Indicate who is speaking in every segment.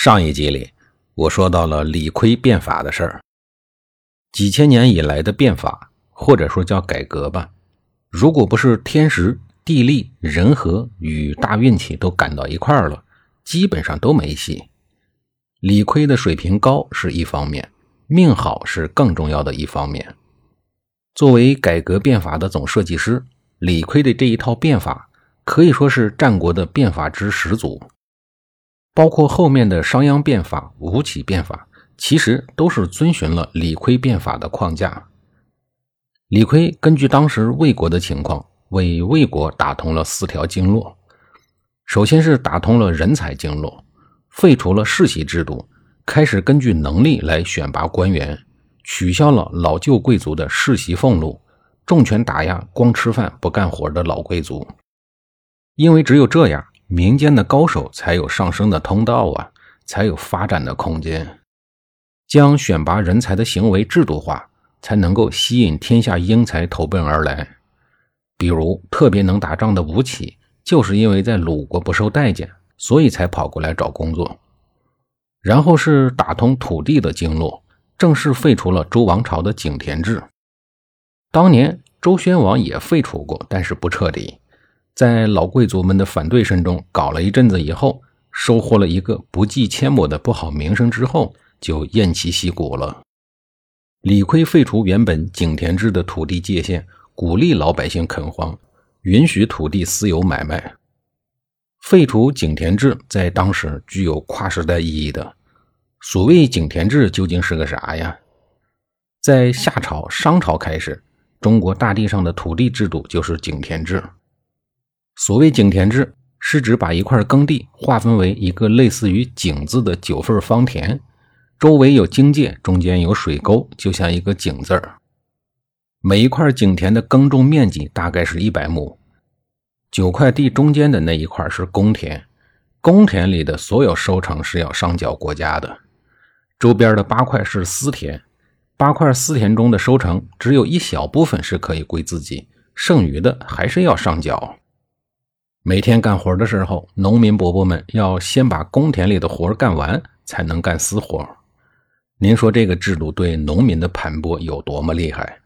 Speaker 1: 上一集里，我说到了李悝变法的事儿。几千年以来的变法，或者说叫改革吧，如果不是天时、地利、人和与大运气都赶到一块儿了，基本上都没戏。李悝的水平高是一方面，命好是更重要的一方面。作为改革变法的总设计师，李悝的这一套变法可以说是战国的变法之始祖。包括后面的商鞅变法、吴起变法，其实都是遵循了李悝变法的框架。李悝根据当时魏国的情况，为魏国打通了四条经络。首先是打通了人才经络，废除了世袭制度，开始根据能力来选拔官员，取消了老旧贵族的世袭俸禄，重拳打压光吃饭不干活的老贵族。因为只有这样。民间的高手才有上升的通道啊，才有发展的空间。将选拔人才的行为制度化，才能够吸引天下英才投奔而来。比如特别能打仗的吴起，就是因为在鲁国不受待见，所以才跑过来找工作。然后是打通土地的经络，正式废除了周王朝的井田制。当年周宣王也废除过，但是不彻底。在老贵族们的反对声中搞了一阵子以后，收获了一个不计阡陌的不好名声之后，就偃旗息鼓了。李悝废除原本井田制的土地界限，鼓励老百姓垦荒，允许土地私有买卖。废除井田制在当时具有跨时代意义的。所谓井田制究竟是个啥呀？在夏朝、商朝开始，中国大地上的土地制度就是井田制。所谓井田制，是指把一块耕地划分为一个类似于井字的九份方田，周围有荆界，中间有水沟，就像一个井字儿。每一块井田的耕种面积大概是一百亩，九块地中间的那一块是公田，公田里的所有收成是要上缴国家的。周边的八块是私田，八块私田中的收成只有一小部分是可以归自己，剩余的还是要上缴。每天干活的时候，农民伯伯们要先把公田里的活干完，才能干私活。您说这个制度对农民的盘剥有多么厉害？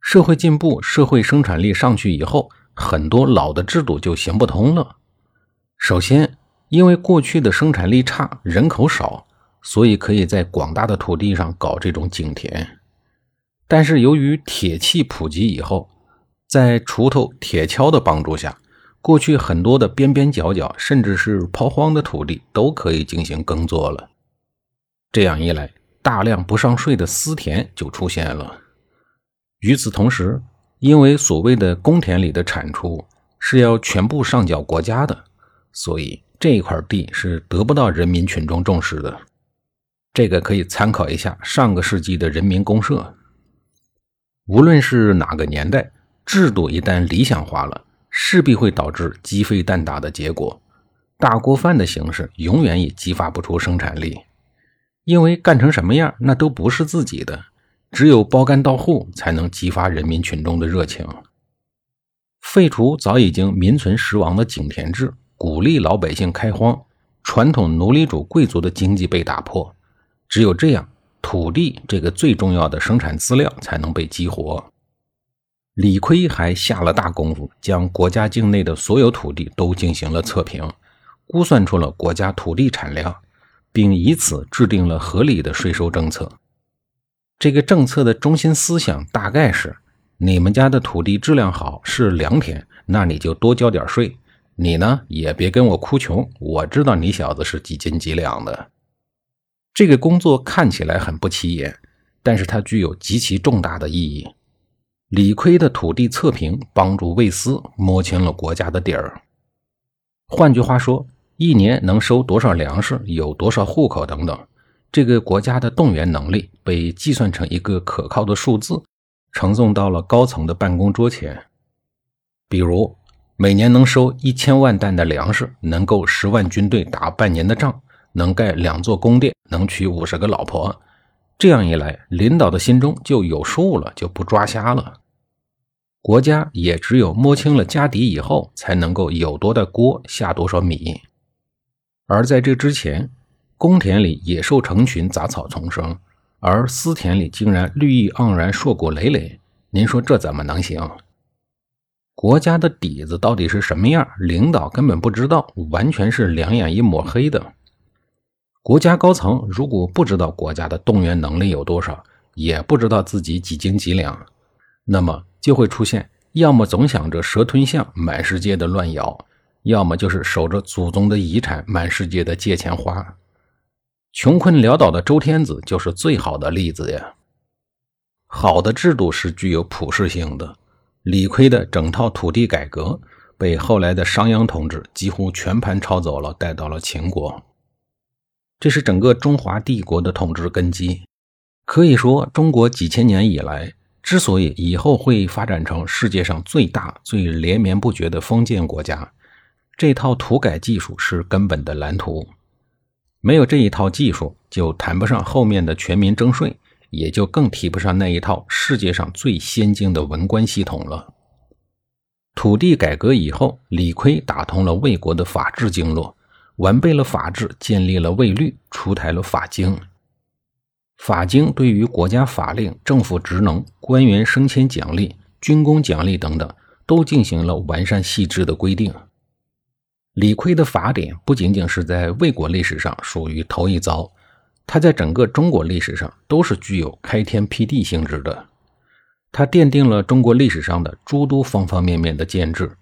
Speaker 1: 社会进步，社会生产力上去以后，很多老的制度就行不通了。首先，因为过去的生产力差，人口少，所以可以在广大的土地上搞这种井田。但是由于铁器普及以后，在锄头、铁锹的帮助下，过去很多的边边角角，甚至是抛荒的土地，都可以进行耕作了。这样一来，大量不上税的私田就出现了。与此同时，因为所谓的公田里的产出是要全部上缴国家的，所以这一块地是得不到人民群众重视的。这个可以参考一下上个世纪的人民公社。无论是哪个年代，制度一旦理想化了。势必会导致鸡飞蛋打的结果，大锅饭的形式永远也激发不出生产力，因为干成什么样那都不是自己的，只有包干到户才能激发人民群众的热情。废除早已经名存实亡的井田制，鼓励老百姓开荒，传统奴隶主贵族的经济被打破，只有这样，土地这个最重要的生产资料才能被激活。李悝还下了大功夫，将国家境内的所有土地都进行了测评，估算出了国家土地产量，并以此制定了合理的税收政策。这个政策的中心思想大概是：你们家的土地质量好，是良田，那你就多交点税。你呢，也别跟我哭穷，我知道你小子是几斤几两的。这个工作看起来很不起眼，但是它具有极其重大的意义。李逵的土地测评帮助魏斯摸清了国家的底儿。换句话说，
Speaker 2: 一年能收多少粮食，有多少户口等等。这个国家的动员能力被计算成一个可靠的数字，呈送到了高层的办公桌前。比如，每年能收一千万担的粮食，能够十万军队打半年的仗，能盖两座宫殿，能娶五十个老婆。这样一来，领导的心中就有数了，就不抓瞎了。国家也只有摸清了家底以后，才能够有多大锅下多少米。而在这之前，公田里野兽成群，杂草丛生，而私田里竟然绿意盎然，硕果累累。您说这怎么能行？国家的底子到底是什么样？领导根本不知道，完全是两眼一抹黑的。国家高层如果不知道国家的动员能力有多少，也不知道自己几斤几两，那么就会出现要么总想着蛇吞象，满世界的乱咬，要么就是守着祖宗的遗产，满世界的借钱花。穷困潦倒的周天子就是最好的例子呀。好的制度是具有普适性的。李悝的整套土地改革被后来的商鞅同志几乎全盘抄走了，带到了秦国。这是整个中华帝国的统治根基。可以说，中国几千年以来之所以以后会发展成世界上最大、最连绵不绝的封建国家，这套土改技术是根本的蓝图。没有这一套技术，就谈不上后面的全民征税，也就更提不上那一套世界上最先进的文官系统了。土地改革以后，李悝打通了魏国的法治经络，完备了法制，建立了魏律，出台了法经。法经对于国家法令、政府职能、官员升迁奖励、军功奖励等等，都进行了完善细致的规定。李悝的法典不仅仅是在魏国历史上属于头一遭，他在整个中国历史上都是具有开天辟地性质的。他奠定了中国历史上的诸多方方面面的建制，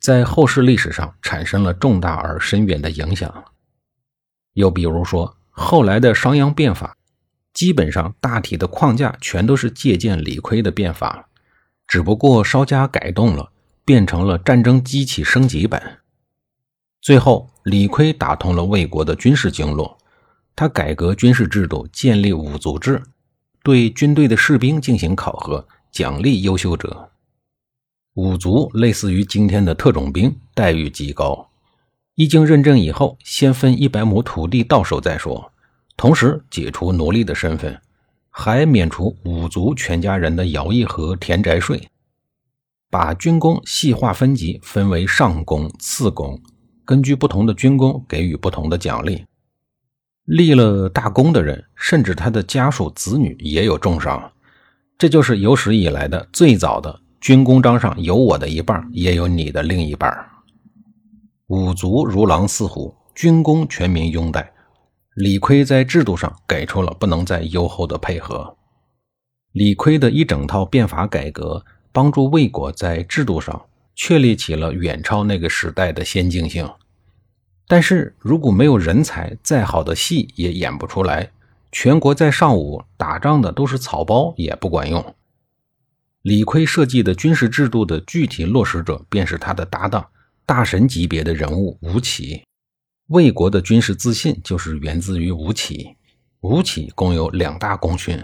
Speaker 2: 在后世历史上产生了重大而深远的影响。又比如说，后来的商鞅变法，基本上大体的框架全都是借鉴李悝的变法，只不过稍加改动了，变成了战争机器升级版。最后，李悝打通了魏国的军事经络，他改革军事制度，建立五族制，对军队的士兵进行考核，奖励优秀者。五族类似于今天的特种兵，待遇极高。一经认证以后，先分一百亩土地到手再说，同时解除奴隶的身份，还免除五族全家人的徭役和田宅税，把军功细化分级，分为上功、次功。根据不同的军功给予不同的奖励，立了大功的人，甚至他的家属子女也有重赏。这就是有史以来的最早的军功章上有我的一半，也有你的另一半。五族如狼似虎，军功全民拥戴。李悝在制度上给出了不能再优厚的配合。李悝的一整套变法改革，帮助魏国在制度上。确立起了远超那个时代的先进性，但是如果没有人才，再好的戏也演不出来。全国在上午打仗的都是草包，也不管用。李悝设计的军事制度的具体落实者，便是他的搭档，大神级别的人物吴起。魏国的军事自信就是源自于吴起。吴起共有两大功勋，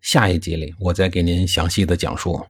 Speaker 2: 下一集里我再给您详细的讲述。